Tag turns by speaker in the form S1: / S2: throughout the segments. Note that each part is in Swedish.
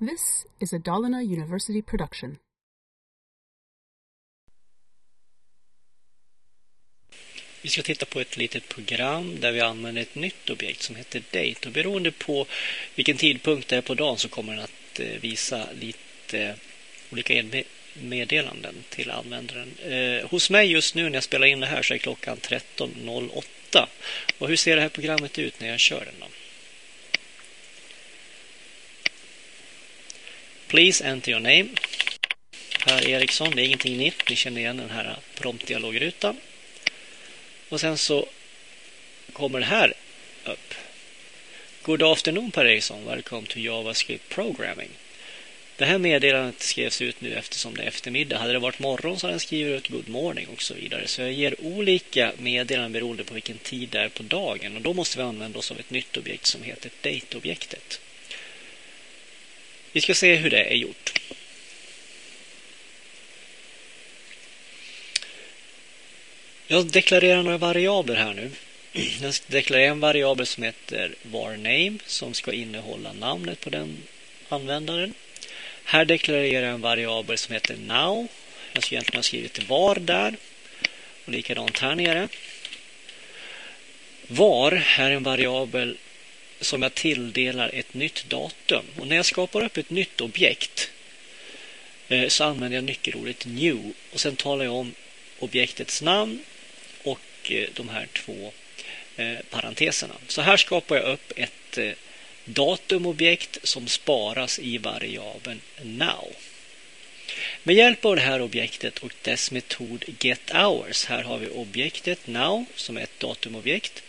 S1: This is a Dalarna University production.
S2: Vi ska titta på ett litet program där vi använder ett nytt objekt som heter Date. Och beroende på vilken tidpunkt det är på dagen så kommer den att eh, visa lite eh, olika meddelanden till användaren. Eh, hos mig just nu när jag spelar in det här så är klockan 13.08. Och hur ser det här programmet ut när jag kör den då? Please enter your name. Per Eriksson, det är ingenting nytt. Ni känner igen den här promptdialogrutan. Och sen så kommer det här upp. Good afternoon Per Eriksson, welcome to JavaScript programming. Det här meddelandet skrevs ut nu eftersom det är eftermiddag. Hade det varit morgon så hade den skrivit ut good morning och så vidare. Så jag ger olika meddelanden beroende på vilken tid det är på dagen. Och då måste vi använda oss av ett nytt objekt som heter date-objektet. Vi ska se hur det är gjort. Jag deklarerar några variabler här nu. Jag deklarerar en variabel som heter varName som ska innehålla namnet på den användaren. Här deklarerar jag en variabel som heter now. Jag ska egentligen ha skrivit var där. Och likadant här nere. Var är en variabel som jag tilldelar ett nytt datum. Och när jag skapar upp ett nytt objekt eh, så använder jag nyckelordet new och sen talar jag om objektets namn och eh, de här två eh, parenteserna. Så här skapar jag upp ett datumobjekt som sparas i variabeln now. Med hjälp av det här objektet och dess metod getHours, här har vi objektet now som är ett datumobjekt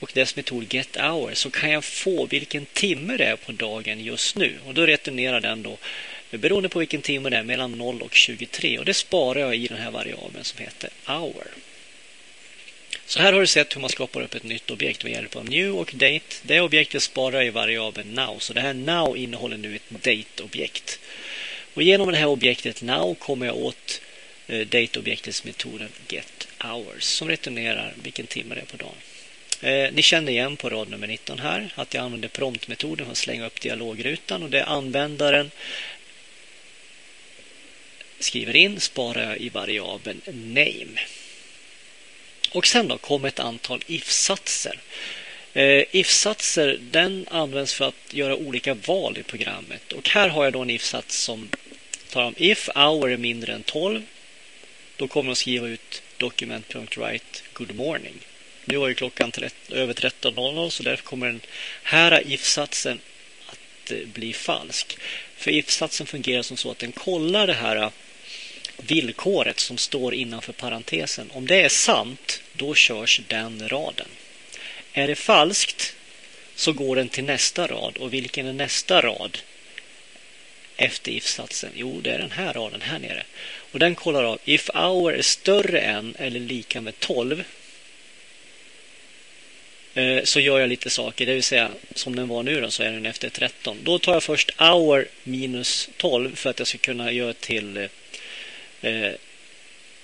S2: och dess metod get hour så kan jag få vilken timme det är på dagen just nu. Och då returnerar den då beroende på vilken timme det är mellan 0 och 23 och det sparar jag i den här variabeln som heter hour. Så här har du sett hur man skapar upp ett nytt objekt med hjälp av new och date. Det objektet sparar jag i variabeln now så det här now innehåller nu ett date-objekt. Och genom det här objektet now kommer jag åt eh, date-objektets metoden getHours som returnerar vilken timme det är på dagen. Eh, ni känner igen på rad nummer 19 här att jag använder promptmetoden för att slänga upp dialogrutan och det användaren skriver in sparar jag i variabeln name. Och sen då kommer ett antal if-satser. Eh, if-satser den används för att göra olika val i programmet. Och här har jag då en if-sats som tar om if hour är mindre än 12. Då kommer jag att skriva ut document.write good morning. Nu var ju klockan 13, över 13.00 så därför kommer den här if-satsen att eh, bli falsk. För if-satsen fungerar som så att den kollar det här eh, villkoret som står innanför parentesen. Om det är sant, då körs den raden. Är det falskt så går den till nästa rad. Och vilken är nästa rad efter if-satsen? Jo, det är den här raden här nere. Och den kollar av if hour är större än eller lika med 12 Eh, så gör jag lite saker, det vill säga som den var nu då, så är den efter 13. Då tar jag först hour minus 12 för att jag ska kunna göra till eh, eh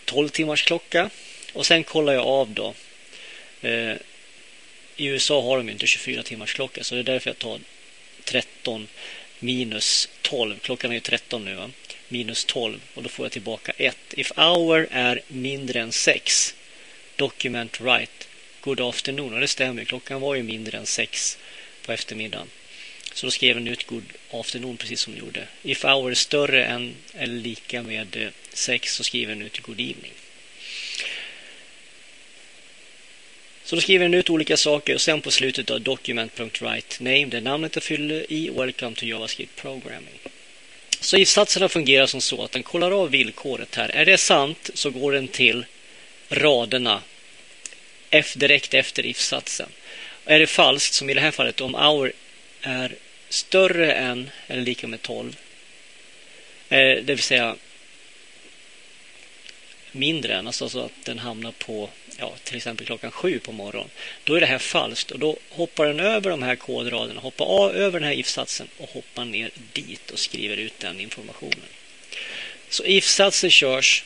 S2: 12 timmars klocka. Och sen kollar jag av då. Eh, I USA har de inte 24 timmars klocka så det är därför jag tar 13 minus 12. Klockan är ju 13 nu. Va? Minus 12 och då får jag tillbaka 1. If hour är mindre än 6 document right good afternoon. Och det stämmer, klockan var ju mindre än sex på eftermiddagen. Så då skrev den ut good afternoon precis som den gjorde. If hour är större än eller lika med eh, sex så skriver den ut good evening. Så då skriver den ut olika saker och sen på slutet av document.write name, det namnet jag fyller i, welcome to JavaScript programming. Så insatserna fungerar som så att den kollar av villkoret här. Är det sant så går den till raderna direkt efter if-satsen. Är det falskt, som i det här fallet, om hour är större än eller lika med 12, eh, det vill säga mindre än, alltså så att den hamnar på ja, till exempel klockan sju på morgonen, då är det här falskt och då hoppar den över de här kodraderna, hoppar av, över den här if-satsen och hoppar ner dit och skriver ut den informationen. Så if-satsen körs.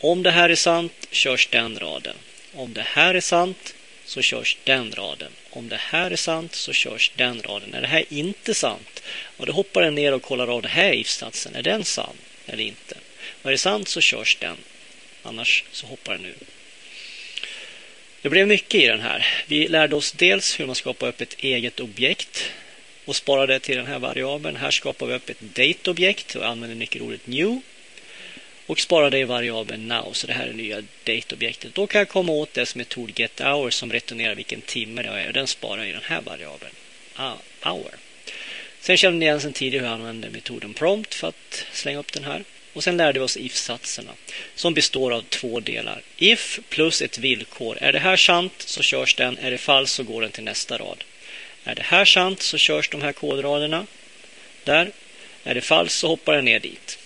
S2: Om det här är sant körs den raden. Om det här är sant så körs den raden. Om det här är sant så körs den raden. Är det här inte sant? Och då hoppar den ner och kollar av det här if-satsen. Är den sann eller inte? Och är det sant så körs den. Annars så hoppar den ur. Det blev mycket i den här. Vi lärde oss dels hur man skapar upp ett eget objekt och sparar det till den här variabeln. Här skapar vi upp ett date-objekt och använder nyckelordet new och sparar det i variabeln now. Så det här är nya date-objektet. Då kan jag komma åt dess metod getHour som returnerar vilken timme det är. Den sparar i den här variabeln ah, hour. Sen kände ni igen sen tidigare hur jag använder metoden prompt för att slänga upp den här. Och sen lärde vi oss if-satserna som består av två delar. If plus ett villkor. Är det här sant så körs den. Är det falskt så går den till nästa rad. Är det här sant så körs de här kodraderna där. Är det falskt så hoppar den ner dit.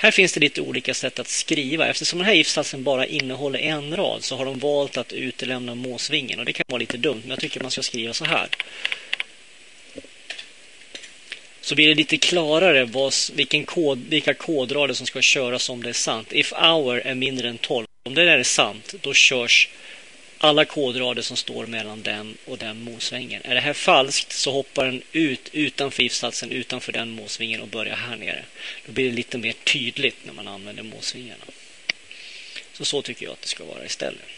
S2: Här finns det lite olika sätt att skriva. Eftersom den här giftsatsen bara innehåller en rad så har de valt att utelämna måsvingen. Och det kan vara lite dumt, men jag tycker man ska skriva så här. Så blir det lite klarare vad, vilken kod, vilka kodrader som ska köras om det är sant. If hour är mindre än 12. Om det där är sant, då körs alla kodrader som står mellan den och den måsvängen. Är det här falskt så hoppar den ut utanför if-satsen, utanför den måsvingen och börjar här nere. Då blir det lite mer tydligt när man använder måsvingarna. Så så tycker jag att det ska vara istället.